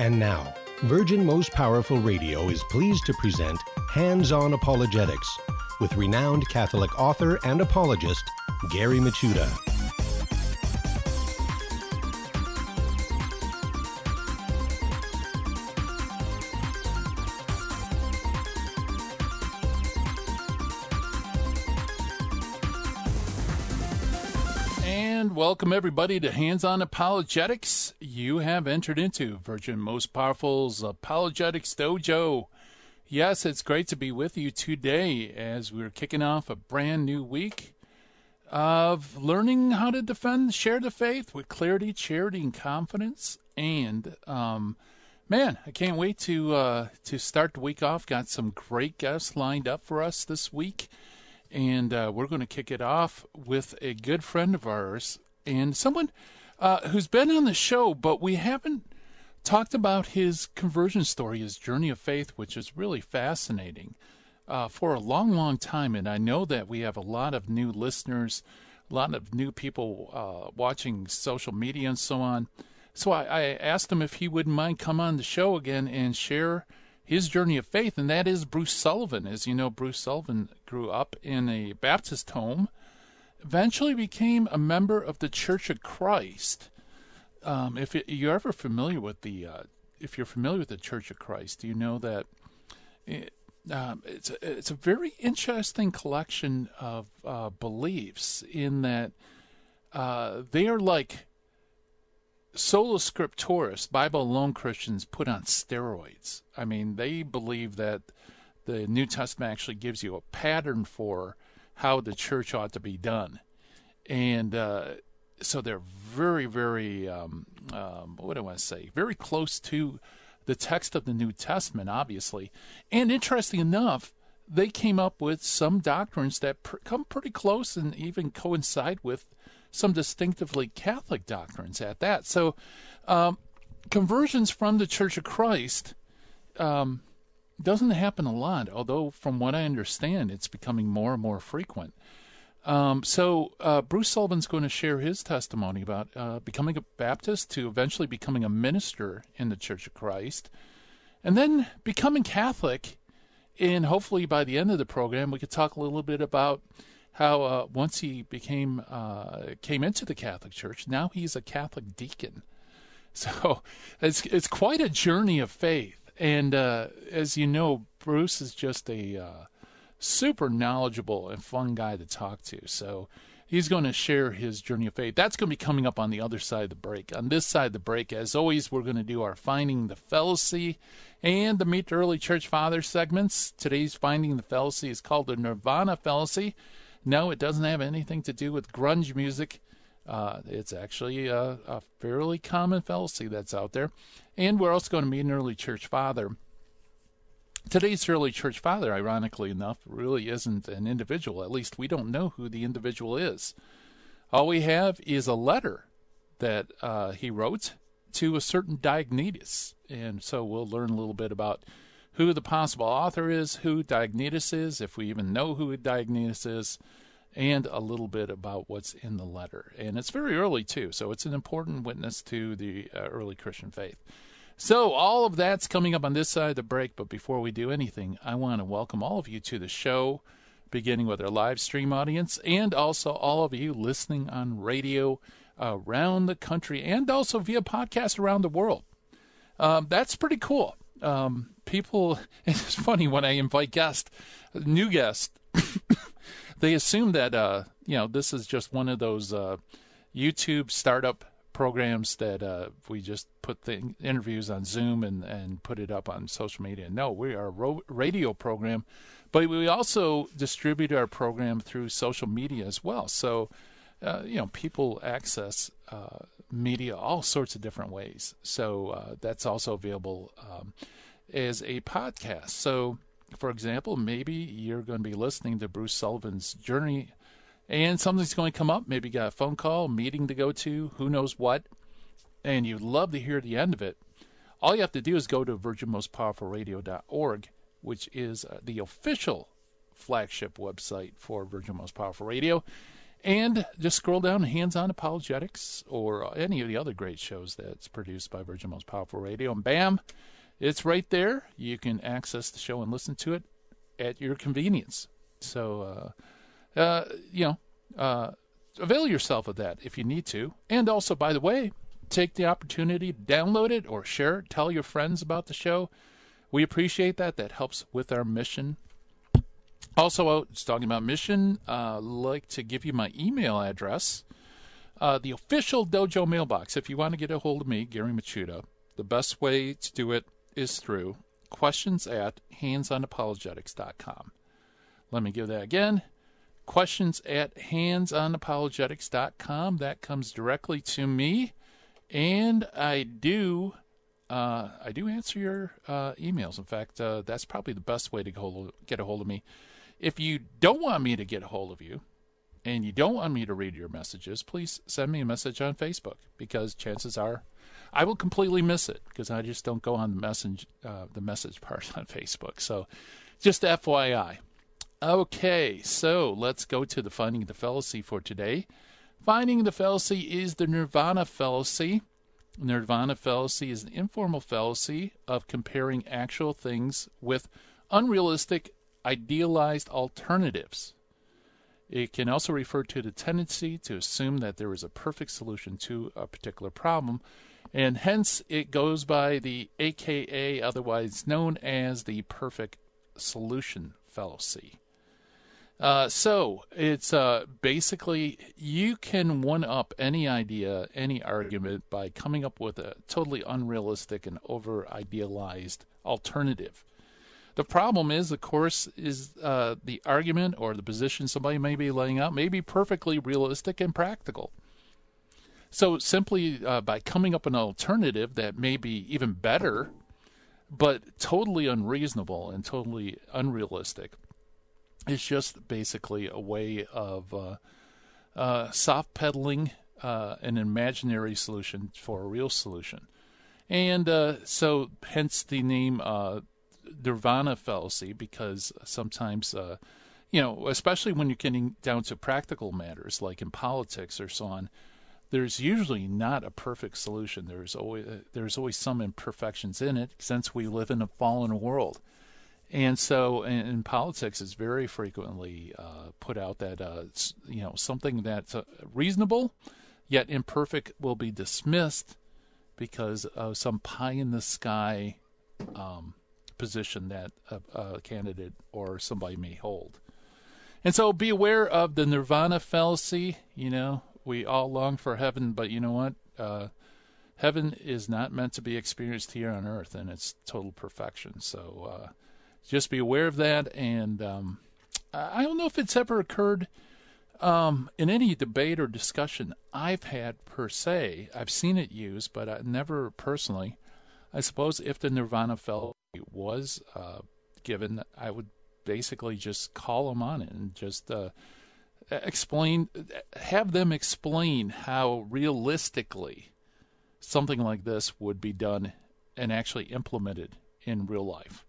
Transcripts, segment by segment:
And now, Virgin Most Powerful Radio is pleased to present Hands On Apologetics with renowned Catholic author and apologist Gary Michuta. And welcome everybody to Hands On Apologetics. You have entered into Virgin Most Powerful's Apologetics Dojo. Yes, it's great to be with you today as we're kicking off a brand new week of learning how to defend, share the faith with clarity, charity, and confidence. And um, man, I can't wait to uh, to start the week off. Got some great guests lined up for us this week and uh, we're going to kick it off with a good friend of ours and someone uh, who's been on the show, but we haven't talked about his conversion story, his journey of faith, which is really fascinating uh, for a long, long time. And I know that we have a lot of new listeners, a lot of new people uh, watching social media and so on. So I, I asked him if he wouldn't mind come on the show again and share his journey of faith, and that is Bruce Sullivan. As you know, Bruce Sullivan grew up in a Baptist home, eventually became a member of the Church of Christ. Um, if you're ever familiar with the, uh, if you're familiar with the Church of Christ, you know that it, um, it's a, it's a very interesting collection of uh, beliefs in that uh, they are like sola scripturis, Bible alone Christians put on steroids. I mean, they believe that the New Testament actually gives you a pattern for how the church ought to be done. And uh, so they're very, very, um, um, what do I want to say, very close to the text of the New Testament, obviously. And interesting enough, they came up with some doctrines that pr- come pretty close and even coincide with some distinctively Catholic doctrines at that. So, um, conversions from the Church of Christ um, doesn't happen a lot, although, from what I understand, it's becoming more and more frequent. Um, so, uh, Bruce Sullivan's going to share his testimony about uh, becoming a Baptist to eventually becoming a minister in the Church of Christ, and then becoming Catholic. And hopefully, by the end of the program, we could talk a little bit about how uh, once he became uh, came into the Catholic Church, now he's a Catholic deacon. So it's it's quite a journey of faith, and uh, as you know, Bruce is just a uh, super knowledgeable and fun guy to talk to. So he's going to share his journey of faith. That's going to be coming up on the other side of the break. On this side of the break, as always, we're going to do our Finding the Fallacy and the Meet the Early Church Fathers segments. Today's Finding the Fallacy is called the Nirvana Fallacy. No, it doesn't have anything to do with grunge music. Uh, it's actually a, a, fairly common fallacy that's out there. And we're also going to meet an early church father. Today's early church father, ironically enough, really isn't an individual. At least we don't know who the individual is. All we have is a letter that uh, he wrote to a certain Diognetus. And so we'll learn a little bit about who the possible author is, who Diognetus is, if we even know who Diognetus is, and a little bit about what's in the letter. And it's very early, too, so it's an important witness to the uh, early Christian faith. So, all of that's coming up on this side of the break, but before we do anything, I want to welcome all of you to the show, beginning with our live stream audience, and also all of you listening on radio around the country and also via podcast around the world. Um, that's pretty cool. Um, people, it's funny when I invite guests, new guests, they assume that, uh, you know, this is just one of those uh, YouTube startup programs that uh, we just put the interviews on Zoom and, and put it up on social media. No, we are a ro- radio program, but we also distribute our program through social media as well. So, uh, you know, people access uh, media all sorts of different ways. So uh, that's also available. Um, as a podcast. So, for example, maybe you're going to be listening to Bruce Sullivan's journey and something's going to come up. Maybe you got a phone call, meeting to go to, who knows what, and you'd love to hear the end of it. All you have to do is go to virginmostpowerfulradio.org, which is uh, the official flagship website for Virgin Most Powerful Radio. And just scroll down Hands On Apologetics or any of the other great shows that's produced by Virgin Most Powerful Radio. And bam, it's right there. You can access the show and listen to it at your convenience. So, uh, uh, you know, uh, avail yourself of that if you need to. And also, by the way, take the opportunity to download it or share it. Tell your friends about the show. We appreciate that. That helps with our mission. Also, uh, it's talking about mission. Uh, like to give you my email address. Uh, the official dojo mailbox. If you want to get a hold of me, Gary Michuta, the best way to do it is through questions at handsonapologetics.com. Let me give that again. Questions at handsonapologetics.com. That comes directly to me, and I do uh, I do answer your uh, emails. In fact, uh, that's probably the best way to get a hold of me. If you don't want me to get a hold of you, and you don't want me to read your messages, please send me a message on Facebook because chances are I will completely miss it because I just don't go on the message uh, the message part on Facebook. So, just FYI. Okay, so let's go to the finding the fallacy for today. Finding the fallacy is the nirvana fallacy. Nirvana fallacy is an informal fallacy of comparing actual things with unrealistic, idealized alternatives. It can also refer to the tendency to assume that there is a perfect solution to a particular problem and hence it goes by the AKA, otherwise known as the perfect solution fallacy. Uh, so it's uh, basically you can one up any idea, any argument by coming up with a totally unrealistic and over idealized alternative. The problem is, of course, is uh, the argument or the position somebody may be laying out may be perfectly realistic and practical. So simply uh, by coming up an alternative that may be even better, but totally unreasonable and totally unrealistic, is just basically a way of uh, uh, soft pedaling uh, an imaginary solution for a real solution. And uh, so, hence the name uh, Nirvana fallacy, because sometimes you know, especially when you're getting down to practical matters like in politics or so on, there's usually not a perfect solution. There's always there's always some imperfections in it since we live in a fallen world. And so, in, politics, it's very frequently uh, put out that uh, you know something that's uh, reasonable yet imperfect will be dismissed because of some pie in the sky um, position that a, a candidate or somebody may hold. And so, be aware of the nirvana fallacy. You know, we all long for heaven, but you know what? Uh, heaven is not meant to be experienced here on earth in its total perfection. So uh, just be aware of that. And um, I don't know if it's ever occurred um, in any debate or discussion I've had per se. I've seen it used, but I never personally. I suppose if the Nirvana fallacy was uh, given, I would basically just call them on it and just uh, explain, have them explain how realistically something like this would be done and actually implemented in real life.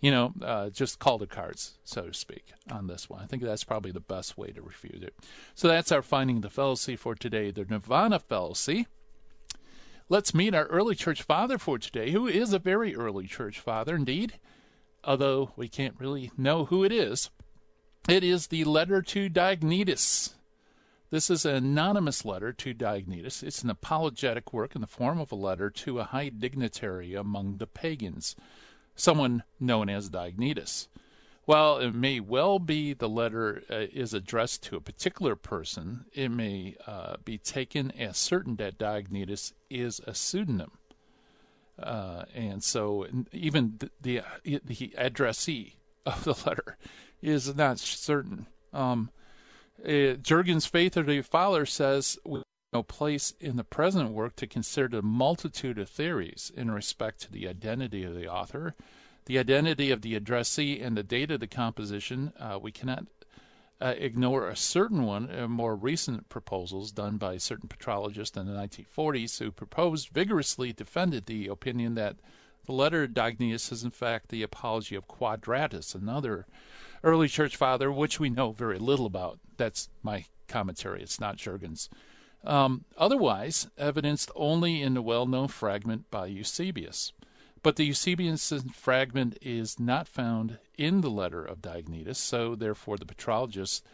You know, uh, just call the cards, so to speak, on this one. I think that's probably the best way to refute it. So that's our finding the fallacy for today, the Nirvana fallacy. Let's meet our early church father for today, who is a very early church father indeed, although we can't really know who it is. It is the letter to Diognetus. This is an anonymous letter to Diognetus. It's an apologetic work in the form of a letter to a high dignitary among the pagans, someone known as Diognetus. While it may well be the letter uh, is addressed to a particular person, it may uh, be taken as certain that Diognetus is a pseudonym. Uh, and so even the, the, the addressee of the letter is not certain. Um, uh, Jurgen's Faith of the Father says we have no place in the present work to consider the multitude of theories in respect to the identity of the author, the identity of the addressee, and the date of the composition. Uh, we cannot uh, ignore a certain one, uh, more recent proposals done by certain patrologists in the 1940s who proposed vigorously defended the opinion that the letter Diognetus is in fact the apology of Quadratus, another early church father, which we know very little about. That's my commentary. It's not Jurgens. Um, otherwise, evidenced only in the well known fragment by Eusebius. But the Eusebius fragment is not found in the letter of Diognetus, so therefore the patrologist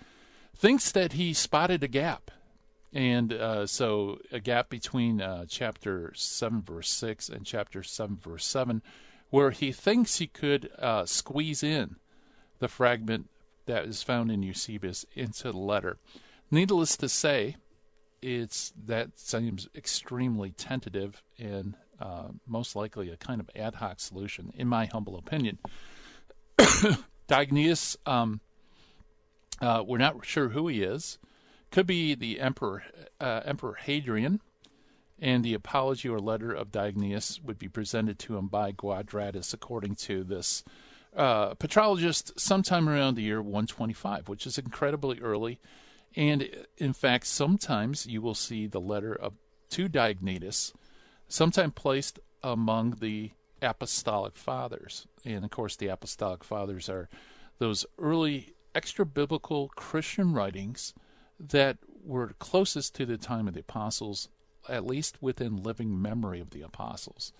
thinks that he spotted a gap. And uh, so a gap between uh, chapter 7, verse 6 and chapter 7, verse 7, where he thinks he could uh, squeeze in the fragment that is found in Eusebius into the letter. Needless to say, it's that seems extremely tentative and uh, most likely a kind of ad hoc solution, in my humble opinion. Diognetus, um, uh, we're not sure who he is. Could be the Emperor uh, Emperor Hadrian, and the apology or letter of Diognetus would be presented to him by Quadratus, according to this uh, patrologist, sometime around the year 125, which is incredibly early. And in fact, sometimes you will see the letter of to Diognetus, sometime placed among the apostolic fathers. And of course, the apostolic fathers are those early extra biblical Christian writings that were closest to the time of the apostles, at least within living memory of the apostles.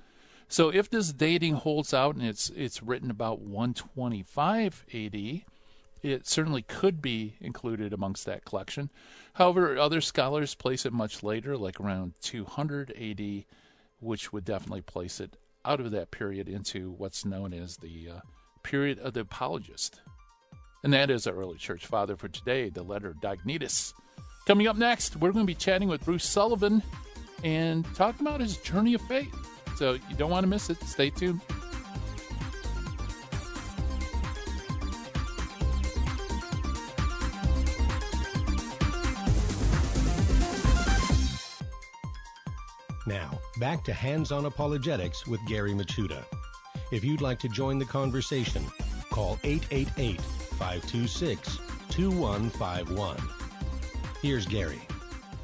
So if this dating holds out and it's it's written about 125 AD, it certainly could be included amongst that collection. However, other scholars place it much later, like around 200 AD, which would definitely place it out of that period into what's known as the uh, period of the apologist. And that is our early church father for today, the letter Diognetus. Coming up next, we're going to be chatting with Bruce Sullivan and talking about his journey of faith. So you don't want to miss it. Stay tuned. Now, back to Hands on Apologetics with Gary Michuta. If you'd like to join the conversation, call 888 526 2151. Here's Gary.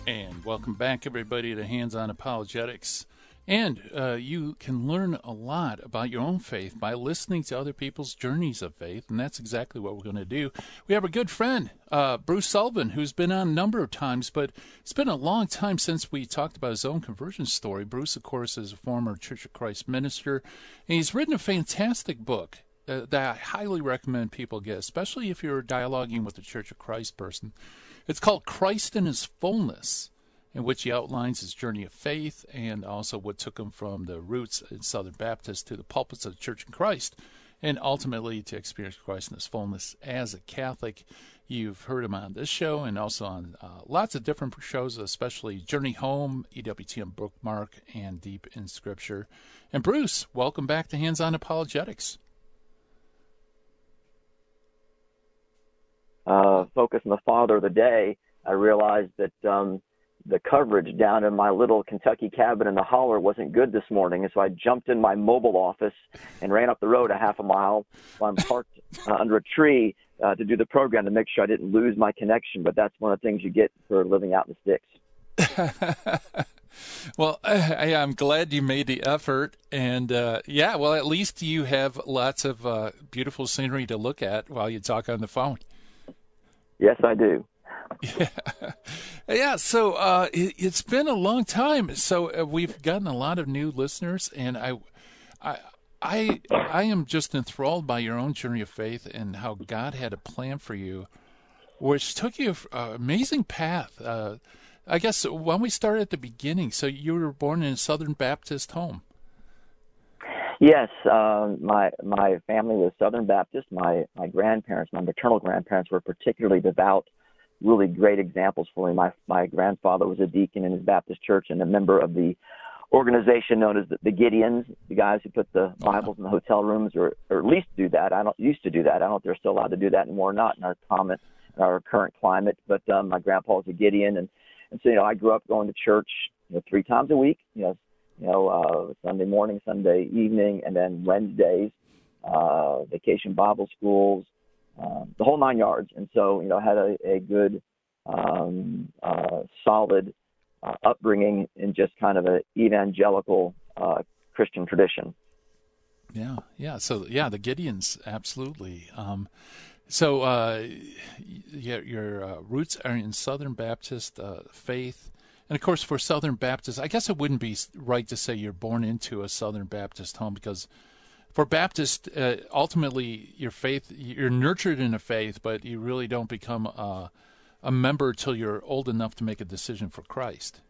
And welcome back, everybody, to Hands on Apologetics. And uh, you can learn a lot about your own faith by listening to other people's journeys of faith, and that's exactly what we're going to do. We have a good friend, uh, Bruce Sullivan, who's been on a number of times, but it's been a long time since we talked about his own conversion story. Bruce, of course, is a former Church of Christ minister, and he's written a fantastic book. Uh, that I highly recommend people get, especially if you're dialoguing with a Church of Christ person. It's called Christ in His Fullness in which he outlines his journey of faith and also what took him from the roots in Southern Baptist to the pulpits of the Church in Christ, and ultimately to experience Christ in his fullness as a Catholic. You've heard him on this show and also on uh, lots of different shows, especially Journey Home, EWTN Bookmark, and Deep in Scripture. And Bruce, welcome back to Hands On Apologetics. Uh, focus on the Father of the Day, I realized that um, the coverage down in my little Kentucky cabin in the holler wasn't good this morning, and so I jumped in my mobile office and ran up the road a half a mile. while I'm parked uh, under a tree uh, to do the program to make sure I didn't lose my connection. But that's one of the things you get for living out in the sticks. well, I, am glad you made the effort, and uh, yeah, well, at least you have lots of uh, beautiful scenery to look at while you talk on the phone. Yes, I do. Yeah, yeah. So uh, it, has been a long time. So uh, we've gotten a lot of new listeners, and I, I, I, I am just enthralled by your own journey of faith and how God had a plan for you, which took you an amazing path. Uh, I guess when we start at the beginning, so you were born in a Southern Baptist home. Yes, uh, my my family was Southern Baptist. My my grandparents, my maternal grandparents, were particularly devout really great examples for me. My my grandfather was a deacon in his Baptist church and a member of the organization known as the, the Gideons, the guys who put the Bibles in the hotel rooms, or or at least do that. I don't used to do that. I don't know if they're still allowed to do that anymore or not in our comment in our current climate. But um, my grandpa was a Gideon, and and so you know I grew up going to church you know three times a week. You know you know uh, Sunday morning, Sunday evening, and then Wednesdays. Uh, vacation Bible schools, um, the whole nine yards. And so, you know, had a, a good, um, uh, solid uh, upbringing in just kind of an evangelical uh, Christian tradition. Yeah, yeah. So, yeah, the Gideons, absolutely. Um, So, uh, your, your uh, roots are in Southern Baptist uh, faith. And of course, for Southern Baptists, I guess it wouldn't be right to say you're born into a Southern Baptist home because for Baptist, uh, ultimately, your faith, you're nurtured in a faith, but you really don't become a, a member till you're old enough to make a decision for Christ.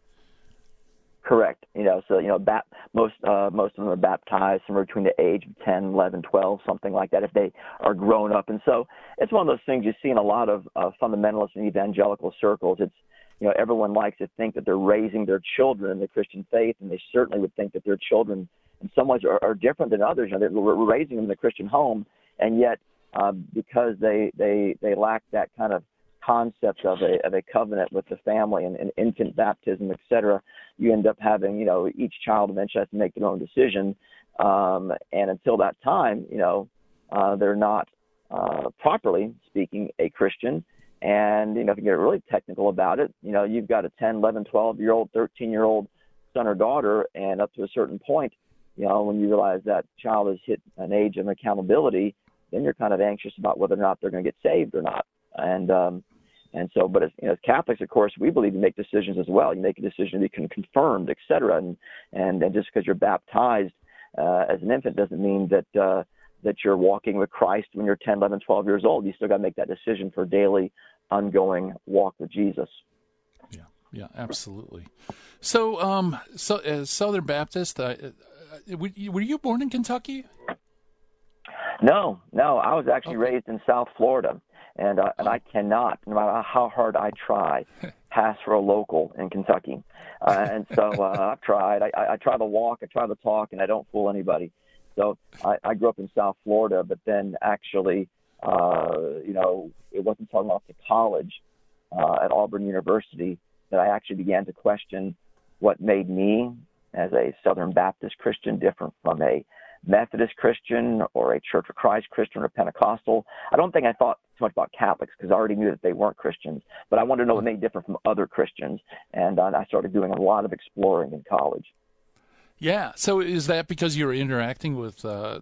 Correct. You know, so you know, bap- most uh, most of them are baptized somewhere between the age of 10, 11, 12, something like that, if they are grown up. And so it's one of those things you see in a lot of uh, fundamentalist and evangelical circles. It's you know, everyone likes to think that they're raising their children in the Christian faith, and they certainly would think that their children, in some ways, are, are different than others. You know, we're raising them in the Christian home, and yet uh, because they they they lack that kind of concept of a of a covenant with the family and, and infant baptism, et cetera, you end up having you know each child eventually has to make their own decision, um, and until that time, you know, uh, they're not uh, properly speaking a Christian. And you know, if you get really technical about it, you know, you've got a 10, 11, 12 year old, 13 year old son or daughter, and up to a certain point, you know, when you realize that child has hit an age of accountability, then you're kind of anxious about whether or not they're going to get saved or not. And um, and so, but as, you know, as Catholics, of course, we believe you make decisions as well. You make a decision to be confirmed, et cetera. And, and, and just because you're baptized uh, as an infant doesn't mean that, uh, that you're walking with Christ when you're 10, 11, 12 years old. You still got to make that decision for daily, ongoing walk with Jesus. Yeah, yeah, absolutely. So, um, so as uh, Southern Baptist, uh, uh, were you born in Kentucky? No, no. I was actually okay. raised in South Florida and uh, and I cannot, no matter how hard I try, pass for a local in Kentucky. Uh, and so uh, I've tried. I, I, I try to walk, I try to talk, and I don't fool anybody. So I, I grew up in South Florida, but then actually, uh, you know, it wasn't until I went to college uh, at Auburn University that I actually began to question what made me, as a Southern Baptist Christian, different from a Methodist Christian or a Church of Christ Christian or Pentecostal. I don't think I thought too much about Catholics because I already knew that they weren't Christians, but I wanted to know what made different from other Christians, and uh, I started doing a lot of exploring in college. Yeah. So is that because you're interacting with uh,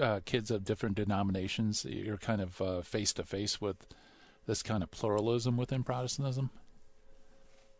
uh, kids of different denominations? You're kind of face to face with this kind of pluralism within Protestantism.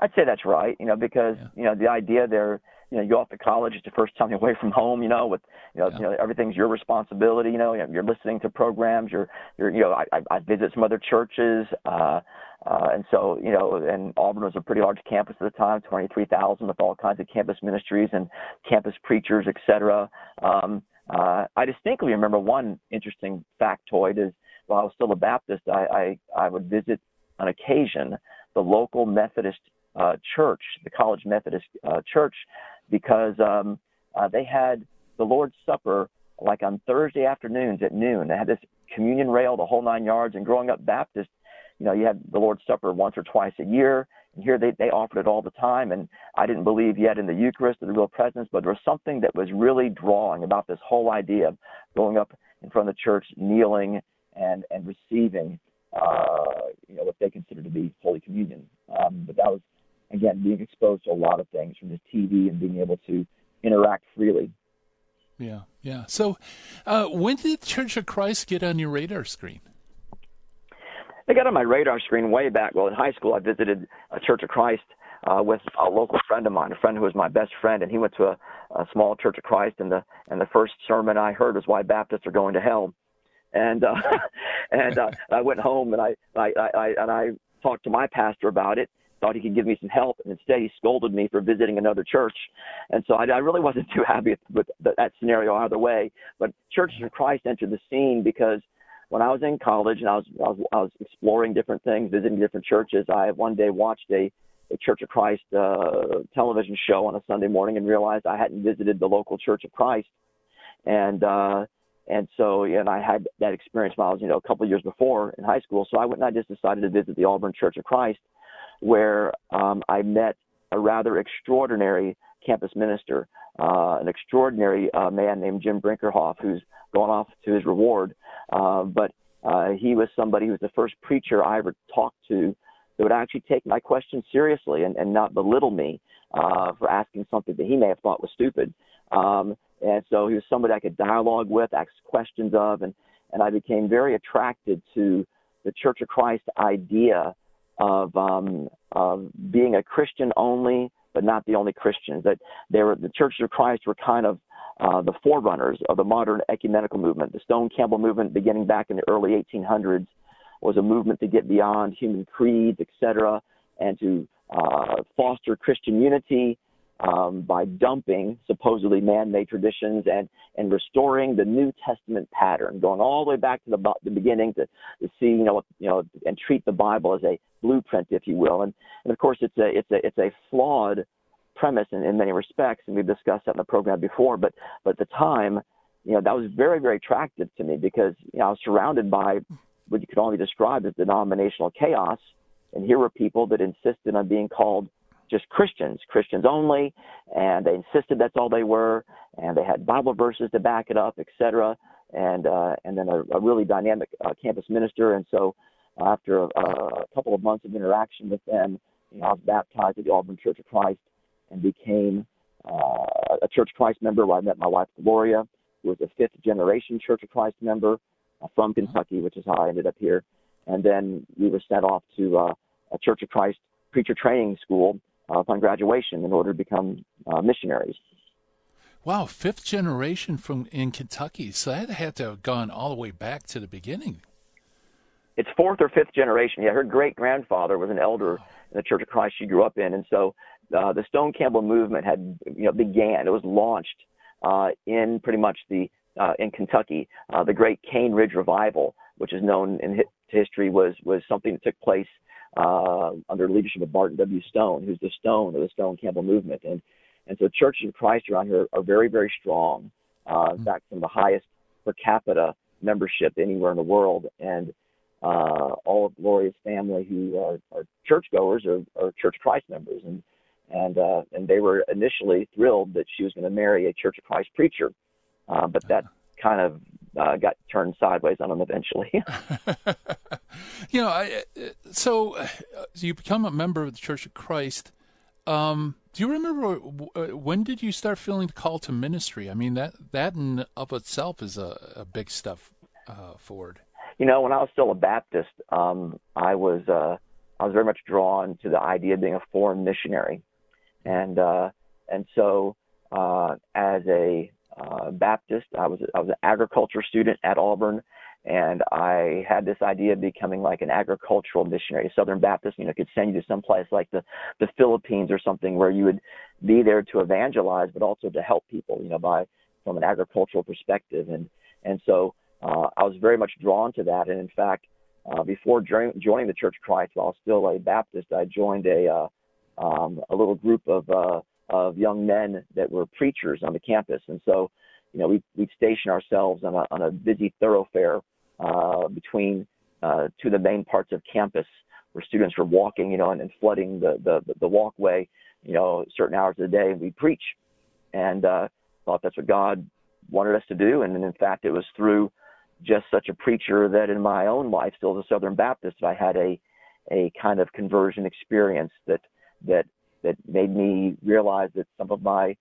I'd say that's right. You know, because yeah. you know the idea there you know, you go off to college, it's the first time away from home, you know, with, you know, yeah. you know, everything's your responsibility, you know, you're listening to programs, you're, you're, you know, I, I visit some other churches, uh, uh, and so, you know, and Auburn was a pretty large campus at the time, 23,000 with all kinds of campus ministries and campus preachers, et cetera. Um, uh, I distinctly remember one interesting factoid is while I was still a Baptist, I, I, I would visit on occasion the local Methodist uh, church, the College Methodist uh, Church, because um, uh, they had the Lord's Supper like on Thursday afternoons at noon. They had this communion rail, the whole nine yards. And growing up Baptist, you know, you had the Lord's Supper once or twice a year. And here they, they offered it all the time. And I didn't believe yet in the Eucharist or the real presence, but there was something that was really drawing about this whole idea of going up in front of the church, kneeling and, and receiving, uh, you know, what they considered to be Holy Communion. Um, but that was again, being exposed to a lot of things from the TV and being able to interact freely. Yeah, yeah. So, uh, when did the Church of Christ get on your radar screen? They got on my radar screen way back. Well, in high school, I visited a Church of Christ uh, with a local friend of mine, a friend who was my best friend, and he went to a, a small Church of Christ. And the and the first sermon I heard was why Baptists are going to hell. And uh, and uh, I went home and I, I I and I talked to my pastor about it, thought he could give me some help, and instead he scolded me for visiting another church. And so I, I really wasn't too happy with that scenario either way. But Churches of Christ entered the scene because when I was in college and I was, I was I was exploring different things, visiting different churches, I one day watched a, a Church of Christ uh, television show on a Sunday morning and realized I hadn't visited the local Church of Christ. And uh, and so, and I had that experience when I was, you know, a couple of years before in high school. So I went and I just decided to visit the Auburn Church of Christ where um, I met a rather extraordinary campus minister, uh, an extraordinary uh, man named Jim Brinkerhoff, who's gone off to his reward. Uh, but uh, he was somebody who was the first preacher I ever talked to that would actually take my questions seriously and, and not belittle me uh, for asking something that he may have thought was stupid. Um, and so he was somebody I could dialogue with, ask questions of, and, and I became very attracted to the Church of Christ idea of, um, of being a Christian only, but not the only Christians. That they were the Churches of Christ were kind of uh, the forerunners of the modern ecumenical movement. The Stone Campbell movement, beginning back in the early 1800s, was a movement to get beyond human creeds, etc., and to uh, foster Christian unity um, by dumping supposedly man-made traditions and and restoring the New Testament pattern, going all the way back to the, the beginning to, to see you know you know and treat the Bible as a blueprint, if you will. And and of course it's a it's a it's a flawed premise in, in many respects, and we've discussed that in the program before. But but at the time, you know that was very very attractive to me because you know I was surrounded by what you could only describe as denominational chaos, and here were people that insisted on being called just Christians, Christians only, and they insisted that's all they were, and they had Bible verses to back it up, etc. And uh, and then a, a really dynamic uh, campus minister, and so after a, a couple of months of interaction with them, you know, I was baptized at the Auburn Church of Christ and became uh, a Church of Christ member. Where I met my wife Gloria, who was a fifth generation Church of Christ member uh, from mm-hmm. Kentucky, which is how I ended up here. And then we were sent off to uh, a Church of Christ preacher training school uh, upon graduation in order to become uh, missionaries. Wow, fifth generation from in Kentucky. So that had to have gone all the way back to the beginning. It's fourth or fifth generation. Yeah, her great grandfather was an elder in the Church of Christ she grew up in, and so uh, the Stone Campbell movement had you know began. It was launched uh, in pretty much the uh, in Kentucky. Uh, the Great Cane Ridge Revival, which is known in history, was was something that took place uh, under the leadership of Barton W. Stone, who's the Stone of the Stone Campbell movement. And and so churches of Christ around here are very very strong. Uh, in fact, some of the highest per capita membership anywhere in the world. And uh, all of Gloria's family who are, are churchgoers are, are Church of Christ members, and and uh, and they were initially thrilled that she was going to marry a Church of Christ preacher, uh, but that kind of uh, got turned sideways on them eventually. you know, I, so, uh, so you become a member of the Church of Christ. Um, do you remember uh, when did you start feeling the call to ministry? I mean that that in of itself is a, a big step uh, forward. You know, when I was still a Baptist, um, I was uh, I was very much drawn to the idea of being a foreign missionary, and uh, and so uh, as a uh, Baptist. I was I was an agriculture student at Auburn, and I had this idea of becoming like an agricultural missionary, Southern Baptist. You know, could send you to some place like the the Philippines or something where you would be there to evangelize, but also to help people. You know, by from an agricultural perspective, and and so uh, I was very much drawn to that. And in fact, uh, before joining, joining the Church of Christ, while I was still a Baptist, I joined a uh, um, a little group of uh, of young men that were preachers on the campus. And so, you know, we, we'd station ourselves on a, on a busy thoroughfare uh, between uh, two of the main parts of campus where students were walking, you know, and, and flooding the, the, the walkway, you know, certain hours of the day. and We preach and uh, thought that's what God wanted us to do. And in fact, it was through just such a preacher that in my own life, still as a Southern Baptist, I had a, a kind of conversion experience that, that that made me realize that some of my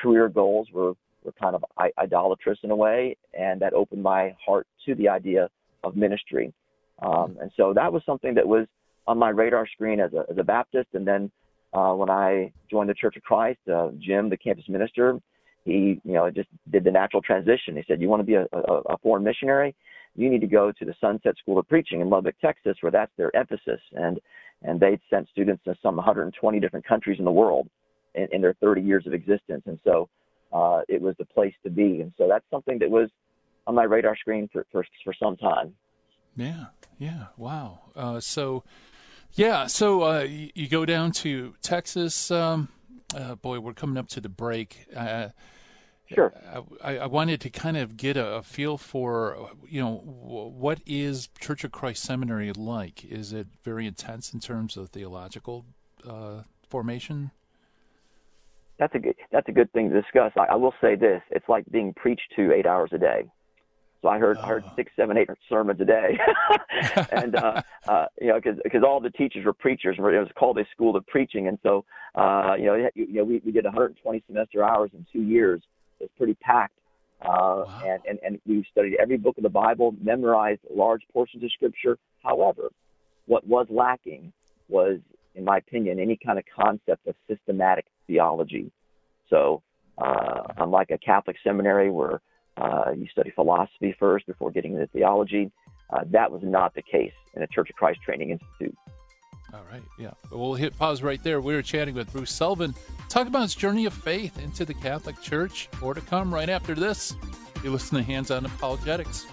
career goals were, were kind of idolatrous in a way, and that opened my heart to the idea of ministry. Um, and so that was something that was on my radar screen as a, as a Baptist. And then uh, when I joined the Church of Christ, uh, Jim, the campus minister, he you know just did the natural transition. He said, "You want to be a, a, a foreign missionary? You need to go to the Sunset School of Preaching in Lubbock, Texas, where that's their emphasis." And and they'd sent students to some 120 different countries in the world in, in their 30 years of existence. And so uh, it was the place to be. And so that's something that was on my radar screen for for, for some time. Yeah, yeah, wow. Uh, so, yeah, so uh, you, you, go down to Texas. Um, uh, boy, we're coming up to the break. Sure. I, I, wanted to kind of get a, a, feel for, you know, what is Church of Christ Seminary like? Is it very intense in terms of theological uh, formation? That's a good. That's a good thing to discuss. I, I, will say this: it's like being preached to eight hours a day. So I heard I heard ah. six, seven, eight sermons a day, and uh, uh, you know, because all the teachers were preachers. and It was called a school of preaching, and so uh, you know, you, you know, we, we did 120 semester hours in two years, it's pretty packed. Uh, wow. and, and, and we studied every book of the Bible, memorized large portions of Scripture. However, what was lacking was, in my opinion, any kind of concept of systematic theology. So, uh, unlike a Catholic seminary where uh, you study philosophy first before getting into theology, uh, that was not the case in a Church of Christ Training Institute. All right, yeah. We'll hit pause right there. We were chatting with Bruce Sullivan, talking about his journey of faith into the Catholic Church. More to come right after this. You listen to Hands On Apologetics.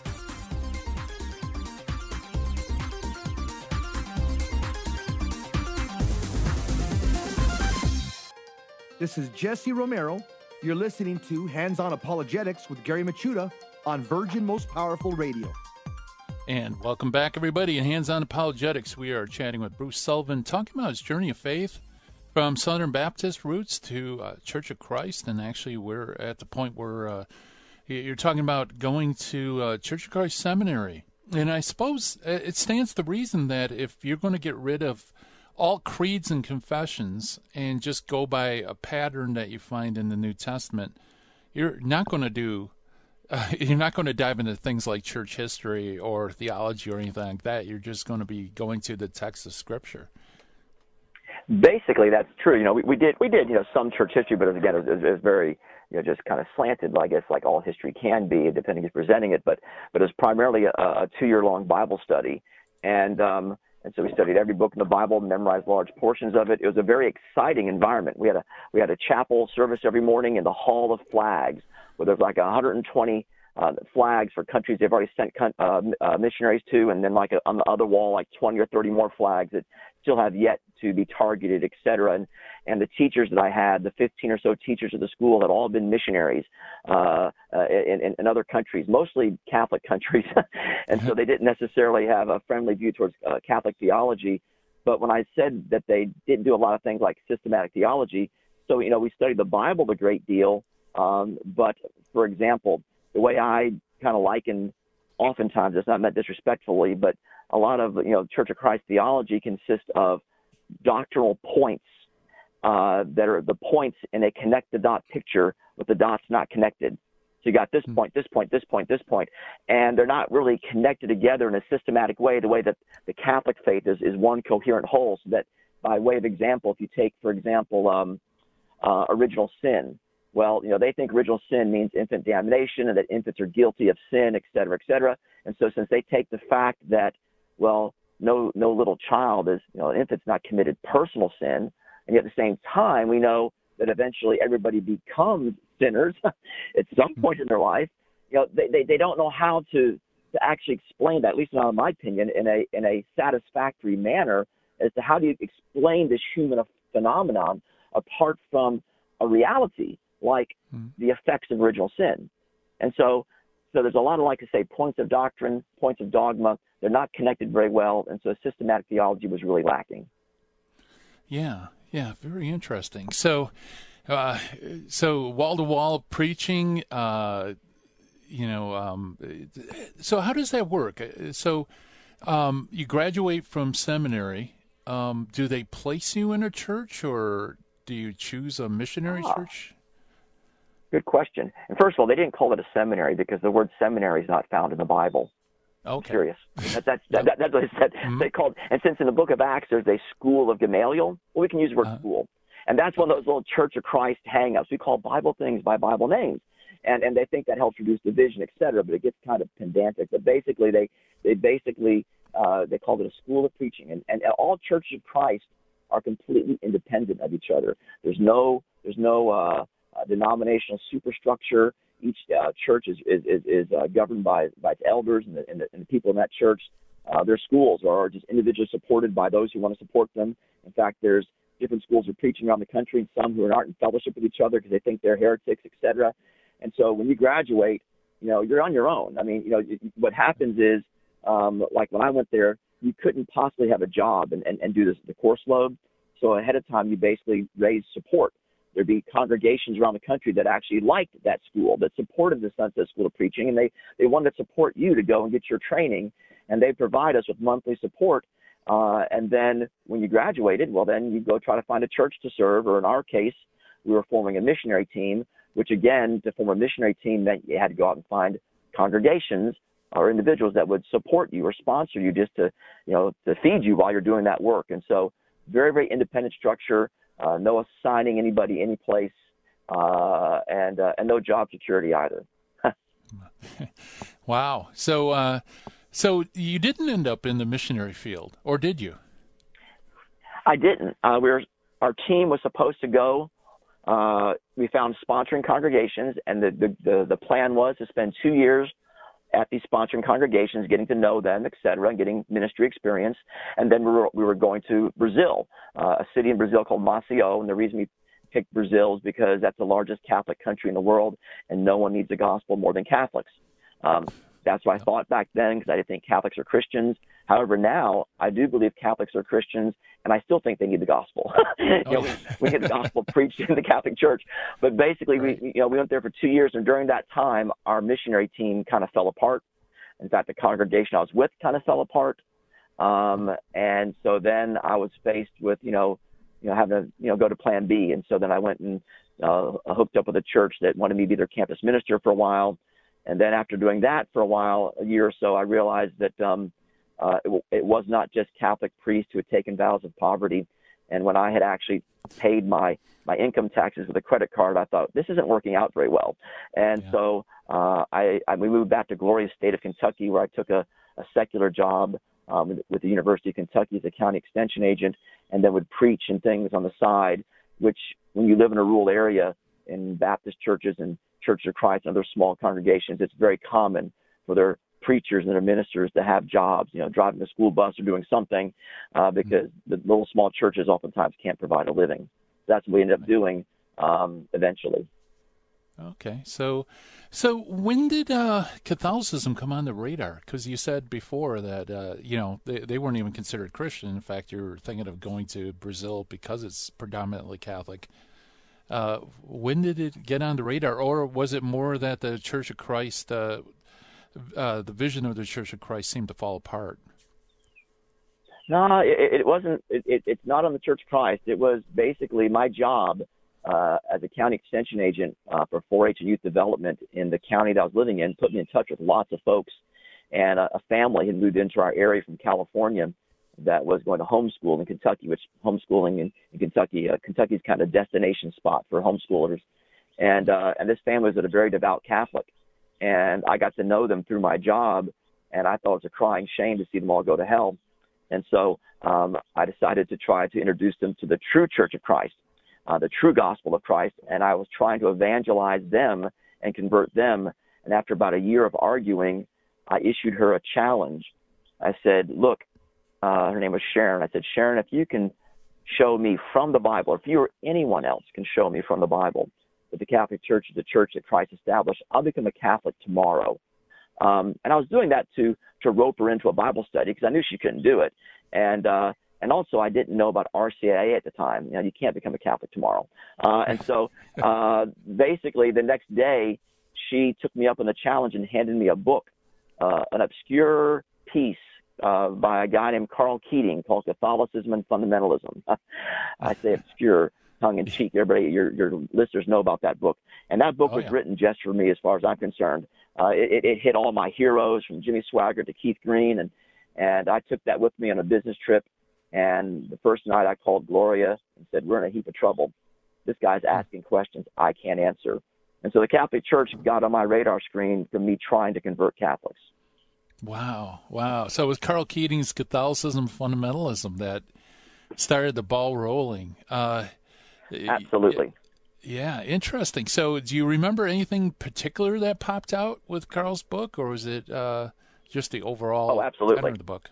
This is Jesse Romero. You're listening to Hands On Apologetics with Gary Michuta on Virgin Most Powerful Radio. And welcome back, everybody, in Hands On Apologetics. We are chatting with Bruce Sullivan, talking about his journey of faith from Southern Baptist roots to uh, Church of Christ. And actually, we're at the point where uh, you're talking about going to uh, Church of Christ Seminary. And I suppose uh, it stands to reason that if you're going to get rid of all creeds and confessions and just go by a pattern that you find in the New Testament, you're not going to do uh, you're not going to dive into things like church history or theology or anything like that. You're just going to be going to the text of Scripture. Basically, that's true. You know, we, we did we did you know some church history, but again, it was, it very you know just kind of slanted. I guess like all history can be, depending who's presenting it. But but it's primarily a, a two year long Bible study, and um, and so we studied every book in the Bible, memorized large portions of it. It was a very exciting environment. We had a we had a chapel service every morning in the Hall of Flags where there's like 120 uh, flags for countries they've already sent uh, uh, missionaries to, and then like a, on the other wall, like 20 or 30 more flags that still have yet to be targeted, et cetera. And, and the teachers that I had, the 15 or so teachers of the school, had all been missionaries uh, uh, in, in other countries, mostly Catholic countries, and so they didn't necessarily have a friendly view towards uh, Catholic theology. But when I said that they didn't do a lot of things like systematic theology, so you know we studied the Bible a great deal, um, but for example, the way I kind of liken, oftentimes it's not meant disrespectfully, but a lot of you know Church of Christ theology consists of doctrinal points uh, that are the points in a connect the dot picture with the dots not connected. So you got this hmm. point, this point, this point, this point, and they're not really connected together in a systematic way. The way that the Catholic faith is is one coherent whole. So that, by way of example, if you take, for example, um, uh, original sin, well, you know, they think original sin means infant damnation and that infants are guilty of sin, et cetera, et cetera. And so since they take the fact that, well, no, no little child is, you know, an infant's not committed personal sin, and yet at the same time, we know that eventually everybody becomes sinners at some point in their life. You know, they, they, they don't know how to, to actually explain that, at least not in my opinion, in a, in a satisfactory manner as to how do you explain this human phenomenon apart from a reality like mm. the effects of original sin. And so, so there's a lot of, like I say, points of doctrine, points of dogma. They're not connected very well, and so systematic theology was really lacking. Yeah, yeah, very interesting. So, uh, so wall to wall preaching. Uh, you know, um, so how does that work? So, um, you graduate from seminary. Um, do they place you in a church, or do you choose a missionary ah. church? Good question. And first of all, they didn't call it a seminary because the word seminary is not found in the Bible. Okay. Serious. That, that's, that, that, that's what they said. Mm-hmm. They called, and since in the book of Acts there's a school of Gamaliel, well, we can use the word uh-huh. school. And that's one of those little Church of Christ hang-ups. We call Bible things by Bible names. And, and they think that helps reduce division, et cetera, but it gets kind of pedantic. But basically, they, they basically, uh, they called it a school of preaching. And, and all churches of Christ are completely independent of each other. There's no, there's no, uh, uh, denominational superstructure. Each uh, church is is, is, is uh, governed by by its elders and the, and the, and the people in that church. Uh, their schools are just individually supported by those who want to support them. In fact, there's different schools of preaching around the country, and some who aren't in fellowship with each other because they think they're heretics, etc. And so when you graduate, you know, you're on your own. I mean, you know, what happens is, um, like when I went there, you couldn't possibly have a job and, and, and do this, the course load. So ahead of time, you basically raise support there'd be congregations around the country that actually liked that school, that supported the Sunset School of Preaching, and they, they wanted to support you to go and get your training, and they provide us with monthly support. Uh, and then when you graduated, well, then you go try to find a church to serve, or in our case, we were forming a missionary team, which again, to form a missionary team meant you had to go out and find congregations or individuals that would support you or sponsor you just to, you know, to feed you while you're doing that work. And so, very, very independent structure, uh, no assigning anybody any place, uh, and uh, and no job security either. wow. So, uh, so you didn't end up in the missionary field, or did you? I didn't. Uh, we were our team was supposed to go. Uh, we found sponsoring congregations, and the, the, the the plan was to spend two years at these sponsoring congregations, getting to know them, et cetera, and getting ministry experience. And then we were, we were going to Brazil, uh, a city in Brazil called Maceió. And the reason we picked Brazil is because that's the largest Catholic country in the world, and no one needs the gospel more than Catholics. Um, that's what I thought back then because I didn't think Catholics are Christians. However, now I do believe Catholics are Christians, and I still think they need the gospel. you know, we, we get the gospel preached in the Catholic Church, but basically, we you know we went there for two years, and during that time, our missionary team kind of fell apart. In fact, the congregation I was with kind of fell apart, um, and so then I was faced with you know you know having to you know go to Plan B, and so then I went and uh, hooked up with a church that wanted me to be their campus minister for a while. And then after doing that for a while, a year or so, I realized that um, uh, it, it was not just Catholic priests who had taken vows of poverty. And when I had actually paid my my income taxes with a credit card, I thought this isn't working out very well. And yeah. so uh, I, I we moved back to glorious state of Kentucky, where I took a, a secular job um, with the University of Kentucky as a county extension agent, and then would preach and things on the side. Which, when you live in a rural area in Baptist churches and Church of Christ and other small congregations, it's very common for their preachers and their ministers to have jobs, you know, driving a school bus or doing something, uh, mm-hmm. because the little small churches oftentimes can't provide a living. That's what we end up doing um, eventually. Okay, so so when did uh, Catholicism come on the radar? Because you said before that uh, you know they they weren't even considered Christian. In fact, you're thinking of going to Brazil because it's predominantly Catholic. Uh, when did it get on the radar, or was it more that the Church of Christ, uh, the vision of the Church of Christ, seemed to fall apart? No, it, it wasn't. It, it, it's not on the Church of Christ. It was basically my job uh, as a county extension agent uh, for 4-H and youth development in the county that I was living in. Put me in touch with lots of folks, and a, a family had moved into our area from California that was going to homeschool in Kentucky, which homeschooling in, in Kentucky, uh, Kentucky's kind of destination spot for homeschoolers. And uh, and this family was a very devout Catholic, and I got to know them through my job, and I thought it was a crying shame to see them all go to hell. And so um, I decided to try to introduce them to the true Church of Christ, uh, the true gospel of Christ, and I was trying to evangelize them and convert them. And after about a year of arguing, I issued her a challenge. I said, "Look, uh, her name was Sharon. I said, Sharon, if you can show me from the Bible, if you or anyone else can show me from the Bible that the Catholic Church is the church that Christ established, I'll become a Catholic tomorrow. Um, and I was doing that to to rope her into a Bible study because I knew she couldn't do it, and uh, and also I didn't know about RCIA at the time. You know, you can't become a Catholic tomorrow. Uh, and so uh, basically, the next day, she took me up on the challenge and handed me a book, uh, an obscure piece uh, by a guy named Karl Keating called Catholicism and Fundamentalism. I say obscure, tongue in cheek. Everybody, your your listeners know about that book, and that book oh, was yeah. written just for me, as far as I'm concerned. Uh, it, it hit all my heroes from Jimmy Swaggart to Keith Green, and and I took that with me on a business trip. And the first night I called Gloria and said, "We're in a heap of trouble. This guy's asking questions I can't answer." And so the Catholic Church got on my radar screen from me trying to convert Catholics. Wow, wow. So it was Karl Keating's Catholicism fundamentalism that started the ball rolling. Uh, Absolutely. Yeah, interesting. So, do you remember anything particular that popped out with Karl's book, or was it uh, just the overall oh, absolutely. tenor of the book?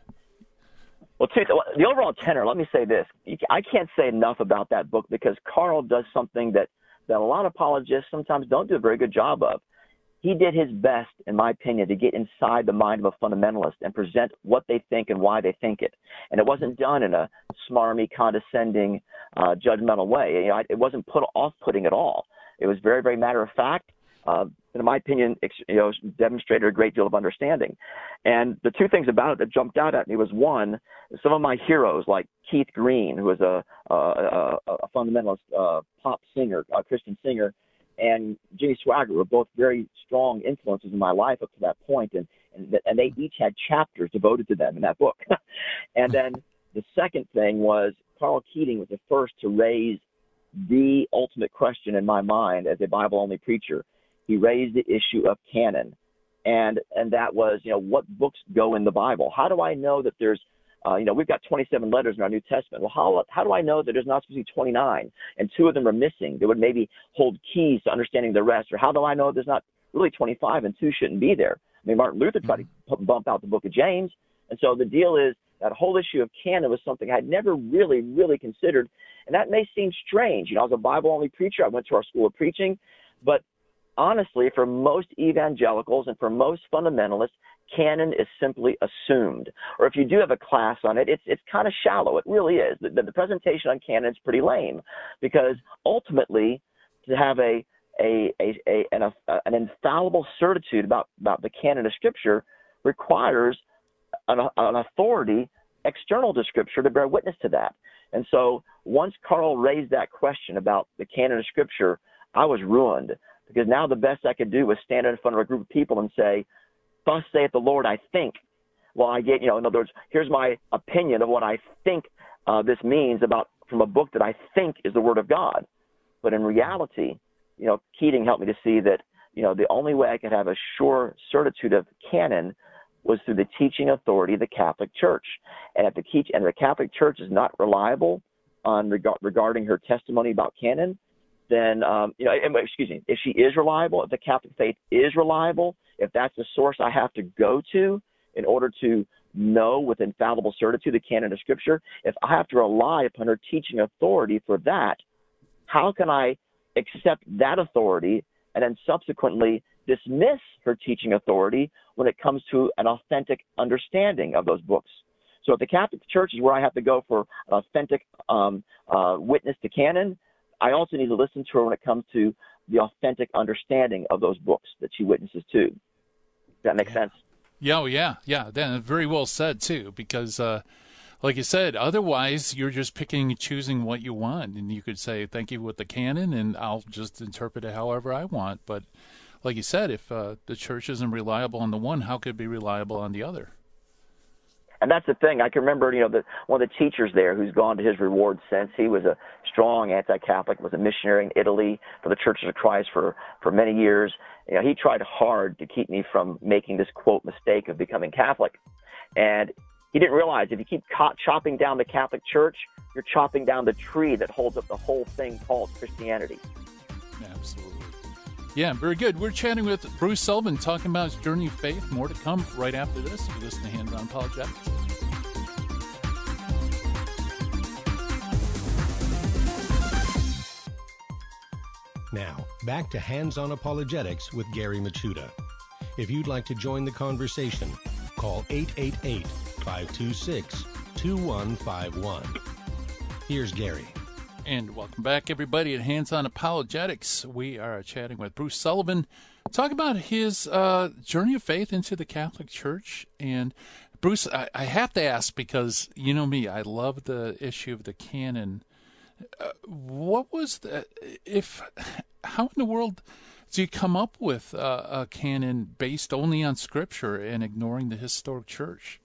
Well, the overall tenor. Let me say this: I can't say enough about that book because Carl does something that that a lot of apologists sometimes don't do a very good job of he did his best, in my opinion, to get inside the mind of a fundamentalist and present what they think and why they think it. And it wasn't done in a smarmy, condescending, uh, judgmental way. You know, it wasn't put off-putting at all. It was very, very matter of fact. uh, in my opinion, you know, demonstrated a great deal of understanding. And the two things about it that jumped out at me was one, some of my heroes like Keith Green, who was a, a, a, a fundamentalist uh, pop singer, a Christian singer, and Jimmy Swaggart were both very strong influences in my life up to that point, and and, and they each had chapters devoted to them in that book. and then the second thing was Karl Keating was the first to raise the ultimate question in my mind as a Bible only preacher. He raised the issue of canon. And and that was, you know, what books go in the Bible? How do I know that there's uh, you know, we've got 27 letters in our New Testament. Well, how how do I know that there's not supposed to be 29 and two of them are missing? That would maybe hold keys to understanding the rest. Or how do I know there's not really 25 and two shouldn't be there? I mean, Martin Luther tried to mm-hmm. bump out the Book of James, and so the deal is that whole issue of canon was something I'd never really, really considered. And that may seem strange. You know, I was a Bible only preacher. I went to our school of preaching. But honestly, for most evangelicals and for most fundamentalists, canon is simply assumed. Or if you do have a class on it, it's, it's kind of shallow. It really is. The, the presentation on canon is pretty lame because ultimately, to have a a, a, a an, a, an infallible certitude about, about the canon of Scripture requires an, an authority external to Scripture to bear witness to that. And so once Karl raised that question about the canon of Scripture, I was ruined because now the best I could do was stand in front of a group of people and say, Thus saith the Lord, I think. Well, I get, you know, in other words, here's my opinion of what I think uh, this means about from a book that I think is the Word of God. But in reality, you know, Keating helped me to see that, you know, the only way I could have a sure certitude of canon was through the teaching authority of the Catholic Church. And if the and the Catholic Church is not reliable on reg- regarding her testimony about canon, then um, you know, excuse me, if she is reliable, if the Catholic faith is reliable, if that's the source I have to go to in order to know with infallible certitude the canon of Scripture, if I have to rely upon her teaching authority for that, how can I accept that authority and then subsequently dismiss her teaching authority when it comes to an authentic understanding of those books. So if the Catholic Church is where I have to go for an authentic um, uh, witness to canon, I also need to listen to her when it comes to the authentic understanding of those books that she witnesses to. Does that make yeah. sense? Yeah, oh, yeah, yeah. Then very well said too, because uh, like you said, otherwise you're just picking and choosing what you want, and you could say thank you with the canon, and I'll just interpret it however I want. But like you said, if uh, the church isn't reliable on the one, how could it be reliable on the other? And that's the thing. I can remember, you know, the, one of the teachers there who's gone to his reward since. He was a strong anti-Catholic, was a missionary in Italy for the Churches of Christ for for many years. You know, he tried hard to keep me from making this quote mistake of becoming Catholic. And he didn't realize if you keep chopping down the Catholic Church, you're chopping down the tree that holds up the whole thing called Christianity. Absolutely. Yeah, very good. We're chatting with Bruce Sullivan talking about his journey of faith. More to come right after this. You listen to Hands on Apologetics. Now, back to Hands on Apologetics with Gary Michuta. If you'd like to join the conversation, call 888 526 2151. Here's Gary. And welcome back, everybody, at Hands On Apologetics. We are chatting with Bruce Sullivan, talking about his uh, journey of faith into the Catholic Church. And Bruce, I, I, have to ask because you know me, I love the issue of the canon. Uh, what was the if? How in the world do you come up with a canon based only on Scripture and ignoring the historic Church?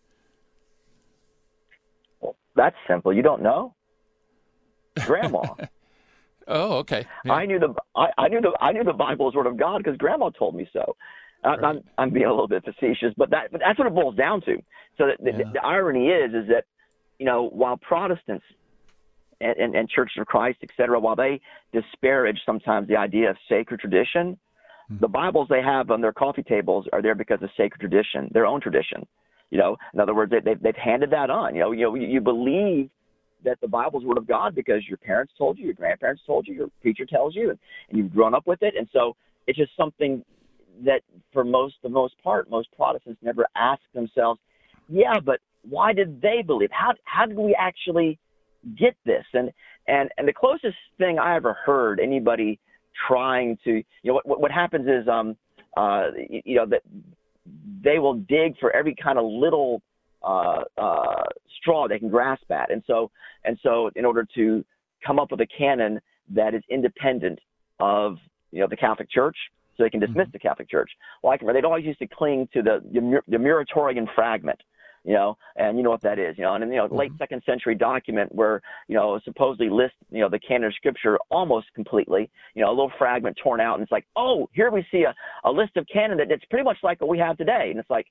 Well, that's simple. You don't know grandma. oh, okay. Yeah. I knew the I, I, knew the I knew the Bible was Word of God because Grandma told me so. Right. I'm I'm being a little bit facetious, but that but that's what it boils down to. So the, yeah. the, the irony is is that you know while Protestants and, and, and Churches of Christ, et cetera, while they disparage sometimes the idea of sacred tradition, mm-hmm. the Bibles they have on their coffee tables are there because of sacred tradition, their own tradition. You know, in other words, they, they've, they've handed that on. You know, you know, you believe that the Bible's Word of God because your parents told you, your grandparents told you, your preacher tells you, and, and you've grown up with it. And so it's just something that, for most the most part, most Protestants never ask themselves, yeah, but why did they believe? How how did we actually get this? And and and the closest thing I ever heard anybody trying to, you know, what what happens is, um, uh, you know, that they will dig for every kind of little uh, uh, straw they can grasp at, and so and so in order to come up with a canon that is independent of you know the Catholic Church, so they can dismiss mm-hmm. the Catholic Church. Can, they'd always used to cling to the the, the Muratorian fragment, you know, and you know what that is, you know, and you know, mm-hmm. late second century document where you know supposedly lists you know the canon of Scripture almost completely, you know, a little fragment torn out, and it's like, oh, here we see a, a list of canon that it's pretty much like what we have today, and it's like,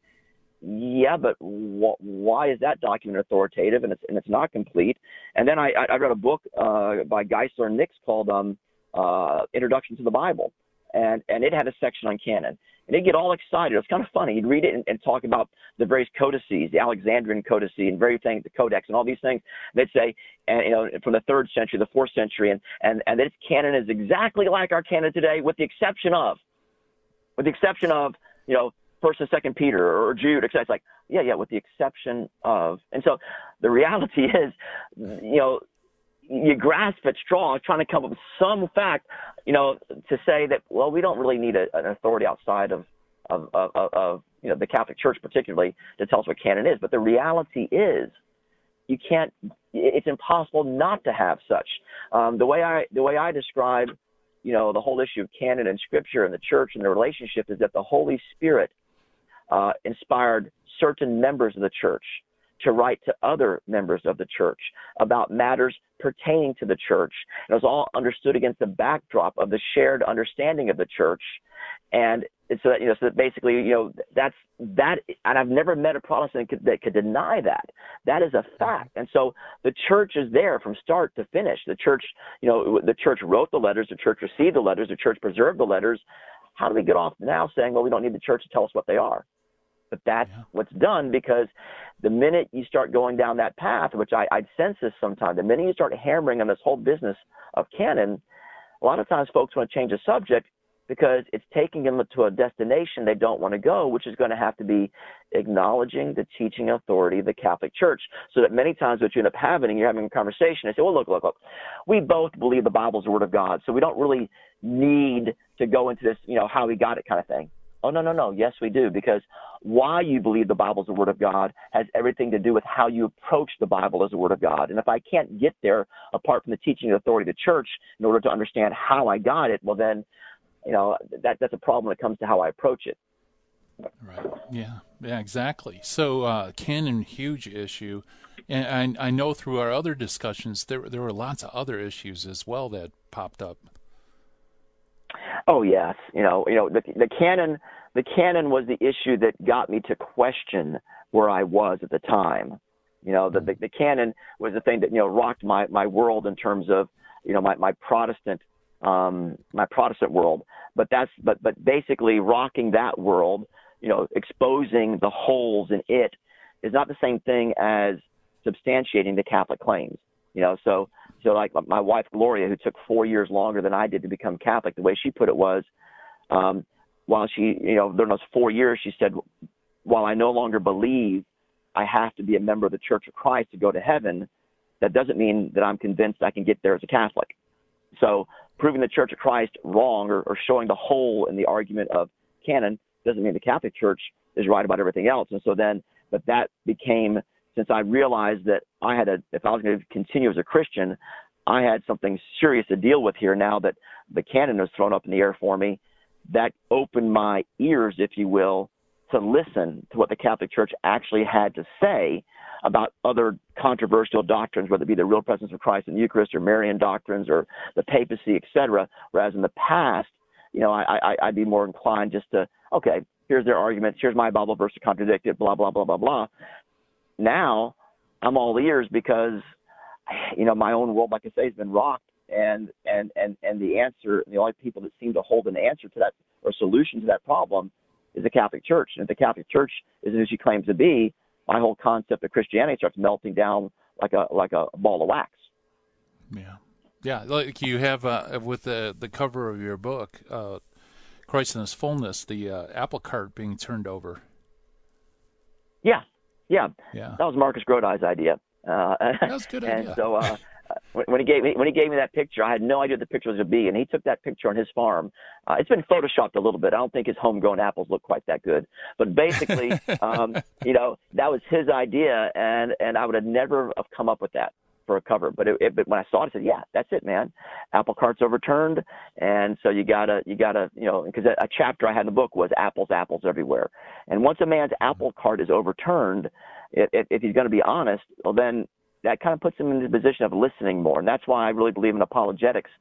yeah, but wh- why is that document authoritative and it's and it's not complete? And then I I read a book uh, by Geisler and Nix called um, uh, Introduction to the Bible, and and it had a section on canon. And they'd get all excited. It was kind of funny. You'd read it and, and talk about the various codices, the Alexandrian codice and various things, the Codex and all these things. They'd say, and you know, from the third century, the fourth century, and and and its canon is exactly like our canon today, with the exception of, with the exception of, you know, First and Second Peter or Jude. It's like, yeah, yeah, with the exception of. And so, the reality is, you know, you grasp at straws trying to come up with some fact, you know, to say that well, we don't really need a, an authority outside of of, of of you know the Catholic Church particularly to tell us what canon is. But the reality is, you can't. It's impossible not to have such. Um, the way I the way I describe, you know, the whole issue of canon and Scripture and the Church and the relationship is that the Holy Spirit uh, inspired certain members of the church to write to other members of the church about matters pertaining to the church. It was all understood against the backdrop of the shared understanding of the church. And so that, you know, so that basically, you know, that's that, and I've never met a Protestant could, that could deny that. That is a fact. And so the church is there from start to finish. The church, you know, the church wrote the letters, the church received the letters, the church preserved the letters. How do we get off now saying, well, we don't need the church to tell us what they are? But that's yeah. what's done because the minute you start going down that path, which I, I'd sense this sometimes, the minute you start hammering on this whole business of canon, a lot of times folks want to change the subject because it's taking them to a destination they don't want to go, which is going to have to be acknowledging the teaching authority of the Catholic Church. So that many times what you end up having, and you're having a conversation, they say, well, look, look, look, we both believe the Bible's the Word of God, so we don't really need to go into this, you know, how we got it kind of thing. Oh, no, no, no. Yes, we do. Because why you believe the Bible is the Word of God has everything to do with how you approach the Bible as the Word of God. And if I can't get there apart from the teaching and authority of the church in order to understand how I got it, well, then, you know, that, that's a problem when it comes to how I approach it. Right. Yeah. Yeah. Exactly. So, uh, canon, huge issue, and I, I know through our other discussions there there were lots of other issues as well that popped up. Oh yes, you know, you know the the canon the canon was the issue that got me to question where I was at the time. You know, the, the the canon was the thing that you know rocked my my world in terms of you know my my Protestant um my Protestant world. But that's but but basically rocking that world, you know, exposing the holes in it is not the same thing as substantiating the Catholic claims. You know, so so like my wife Gloria, who took four years longer than I did to become Catholic, the way she put it was, um, while she, you know, during those four years, she said, while I no longer believe I have to be a member of the Church of Christ to go to heaven, that doesn't mean that I'm convinced I can get there as a Catholic. So proving the Church of Christ wrong or, or showing the hole in the argument of canon doesn't mean the Catholic Church is right about everything else. And so then, but that became since I realized that I had a, if I was going to continue as a Christian, I had something serious to deal with here now that the canon was thrown up in the air for me. That opened my ears, if you will, to listen to what the Catholic Church actually had to say about other controversial doctrines, whether it be the real presence of Christ in the Eucharist or Marian doctrines or the papacy, etc. Whereas in the past, you know, I, I, I'd be more inclined just to, okay, here's their arguments, here's my Bible verse to contradict it, blah, blah, blah, blah, blah now I'm all ears because you know my own world, like I say, has been rocked, and and and and the answer, the only people that seem to hold an answer to that or solution to that problem is the Catholic Church. And if the Catholic Church isn't who she claims to be, my whole concept of Christianity starts melting down like a like a ball of wax. Yeah, yeah. Like you have uh, with the the cover of your book, uh, Christ in His fullness, the uh, apple cart being turned over. Yeah, yeah, yeah. That was Marcus Grodi's idea. Uh, that was good and idea. so, uh, when he gave me when he gave me that picture, I had no idea what the picture was going to be, and he took that picture on his farm. Uh, it's been photoshopped a little bit. I don't think his homegrown apples look quite that good, but basically, um, you know, that was his idea, and and I would have never have come up with that for a cover. But it, it, but when I saw it, I said, yeah, that's it, man. Apple cart's overturned, and so you gotta you gotta you know because a, a chapter I had in the book was apples apples everywhere, and once a man's mm-hmm. apple cart is overturned, if, if he's going to be honest, well then that kind of puts him in the position of listening more. And that's why I really believe in apologetics.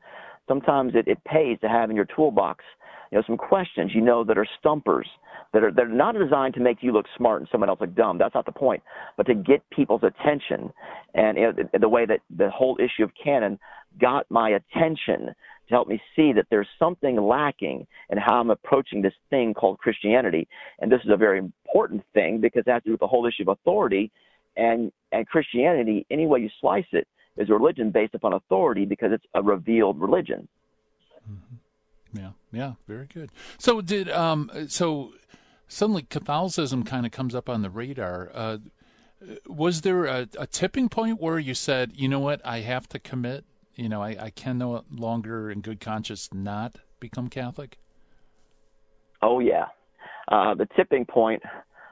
Sometimes it, it pays to have in your toolbox, you know, some questions you know that are stumpers, that are that are not designed to make you look smart and someone else look dumb. That's not the point, but to get people's attention. And you know, the, the way that the whole issue of canon got my attention to help me see that there's something lacking in how I'm approaching this thing called Christianity. And this is a very important thing because it has to do with the whole issue of authority and and Christianity, any way you slice it, is a religion based upon authority because it's a revealed religion. Mm-hmm. Yeah, very good. So did um so suddenly Catholicism kind of comes up on the radar. Uh, was there a, a, tipping point where you said, you know what, I have to commit? You know, I, I can no longer, in good conscience, not become Catholic. Oh yeah, uh, the tipping point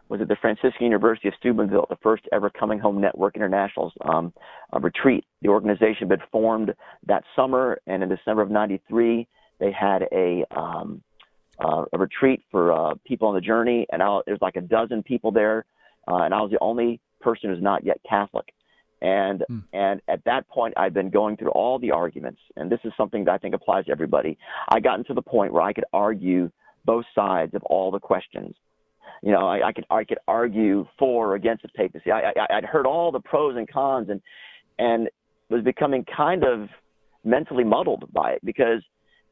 was at the Franciscan University of Steubenville, the first ever Coming Home Network International's um, retreat. The organization had been formed that summer, and in December of '93, they had a um, uh, a retreat for uh, people on the journey, and I, there's like a dozen people there, uh, and I was the only person who's not yet Catholic. And hmm. and at that point, I'd been going through all the arguments, and this is something that I think applies to everybody. I gotten to the point where I could argue both sides of all the questions you know, I, I could I could argue for or against the papacy. I, I I'd heard all the pros and cons and and was becoming kind of mentally muddled by it because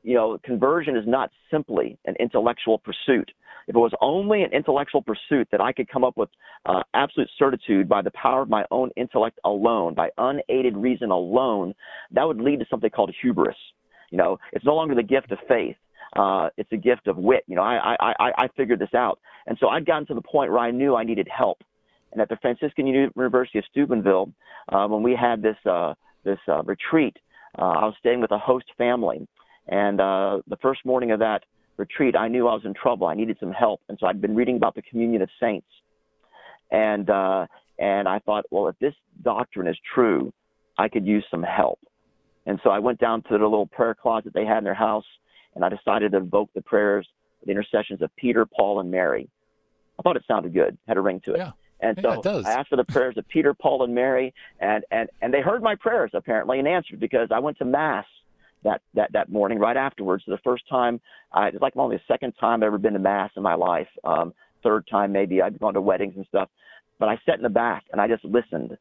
you know conversion is not simply an intellectual pursuit. If it was only an intellectual pursuit that I could come up with uh, absolute certitude by the power of my own intellect alone, by unaided reason alone, that would lead to something called hubris. You know, it's no longer the gift of faith uh, it's a gift of wit. You know, I, I, I, I figured this out. And so I'd gotten to the point where I knew I needed help. And at the Franciscan University of Steubenville, uh, when we had this, uh, this uh, retreat, uh, I was staying with a host family. And uh, the first morning of that retreat, I knew I was in trouble. I needed some help. And so I'd been reading about the communion of saints. And, uh, and I thought, well, if this doctrine is true, I could use some help. And so I went down to the little prayer closet they had in their house and I decided to invoke the prayers, the intercessions of Peter, Paul, and Mary. I thought it sounded good, had a ring to it. Yeah. And so yeah, I asked for the prayers of Peter, Paul, and Mary, and, and, and they heard my prayers apparently and answered because I went to mass that, that, that morning right afterwards. The first time, I, it's like only the second time I've ever been to mass in my life. Um, third time maybe I'd gone to weddings and stuff, but I sat in the back and I just listened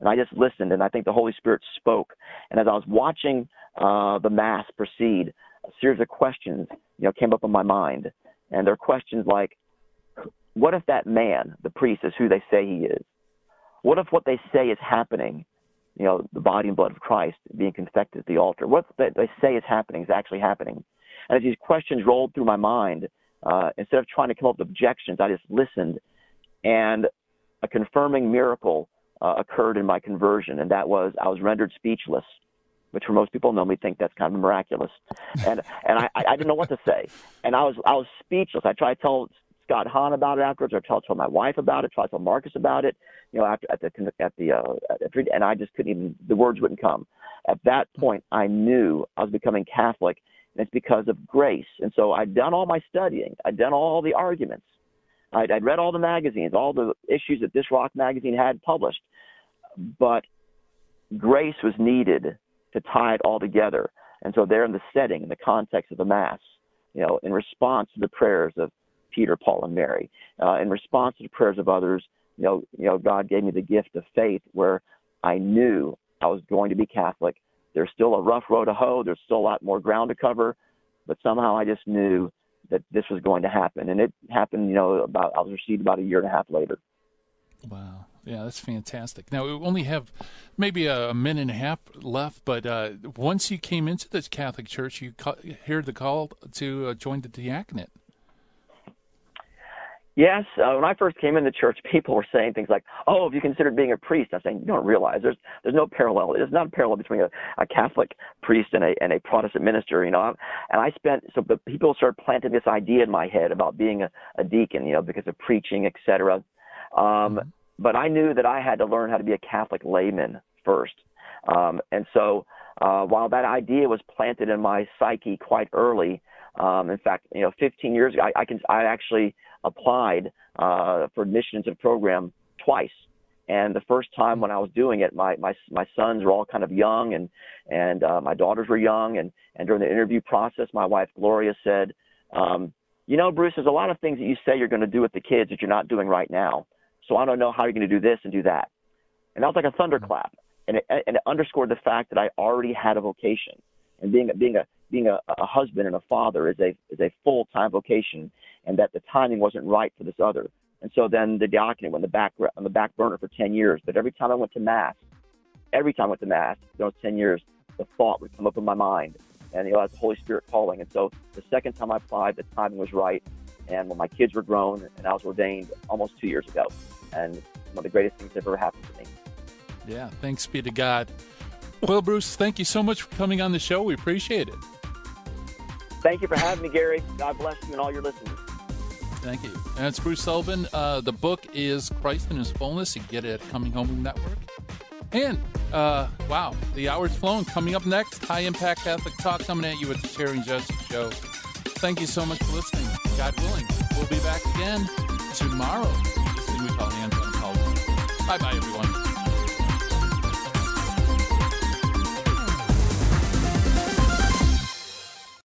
and I just listened and I think the Holy Spirit spoke. And as I was watching uh, the mass proceed, a series of questions, you know, came up in my mind. And they're questions like, what if that man, the priest, is who they say he is? What if what they say is happening, you know, the body and blood of Christ being confected at the altar? What they say is happening is actually happening? And as these questions rolled through my mind, uh, instead of trying to come up with objections, I just listened. And a confirming miracle uh, occurred in my conversion, and that was I was rendered speechless which for most people know me think that's kind of miraculous. And and I, I didn't know what to say, and I was I was speechless. I tried to tell Scott Hahn about it afterwards, or tell told my wife about it, tried to tell Marcus about it, you know, after at the at the uh, at, and I just couldn't even the words wouldn't come. At that point, I knew I was becoming Catholic, and it's because of grace. And so I'd done all my studying, I'd done all the arguments, I'd, I'd read all the magazines, all the issues that this rock magazine had published, but grace was needed to tie it all together. And so they're in the setting, in the context of the Mass, you know, in response to the prayers of Peter, Paul, and Mary, uh, in response to the prayers of others, you know, you know, God gave me the gift of faith where I knew I was going to be Catholic. There's still a rough road to hoe. There's still a lot more ground to cover, but somehow I just knew that this was going to happen, and it happened. You know, about I was received about a year and a half later. Wow. Yeah, that's fantastic. Now we only have maybe a minute and a half left, but uh, once you came into this Catholic Church, you ca- heard the call to uh, join the diaconate. Yes, uh, when I first came in the church, people were saying things like, "Oh, have you considered being a priest?" I'm saying, "You don't realize there's there's no parallel. There's not a parallel between a, a Catholic priest and a and a Protestant minister." You know, and I spent so the people started planting this idea in my head about being a, a deacon, you know, because of preaching, etc. Um, mm-hmm. But I knew that I had to learn how to be a Catholic layman first, um, and so uh, while that idea was planted in my psyche quite early, um, in fact, you know, 15 years ago, I, I can I actually applied uh, for admission into the program twice. And the first time when I was doing it, my my my sons were all kind of young, and and uh, my daughters were young, and and during the interview process, my wife Gloria said, um, "You know, Bruce, there's a lot of things that you say you're going to do with the kids that you're not doing right now. So I don't know how you're going to do this and do that." And that was like a thunderclap, and it, and it underscored the fact that I already had a vocation, and being a, being a being a, a husband and a father is a is a full time vocation, and that the timing wasn't right for this other. And so then the diaconate went on the back on the back burner for 10 years. But every time I went to mass, every time I went to mass, those 10 years, the thought would come up in my mind, and you know, the Holy Spirit calling. And so the second time I applied, the timing was right. And when my kids were grown, and I was ordained almost two years ago, and one of the greatest things that ever happened to me. Yeah, thanks be to God. Well, Bruce, thank you so much for coming on the show. We appreciate it. Thank you for having me, Gary. God bless you and all your listeners. Thank you. And it's Bruce Sullivan. Uh, the book is Christ in His Fullness. You get it at Coming Home Network. And uh, wow, the hour's flown. Coming up next, High Impact Catholic Talk coming at you at the and Jesse Show. Thank you so much for listening. God willing, we'll be back again tomorrow. We call Hands on Bye bye, everyone.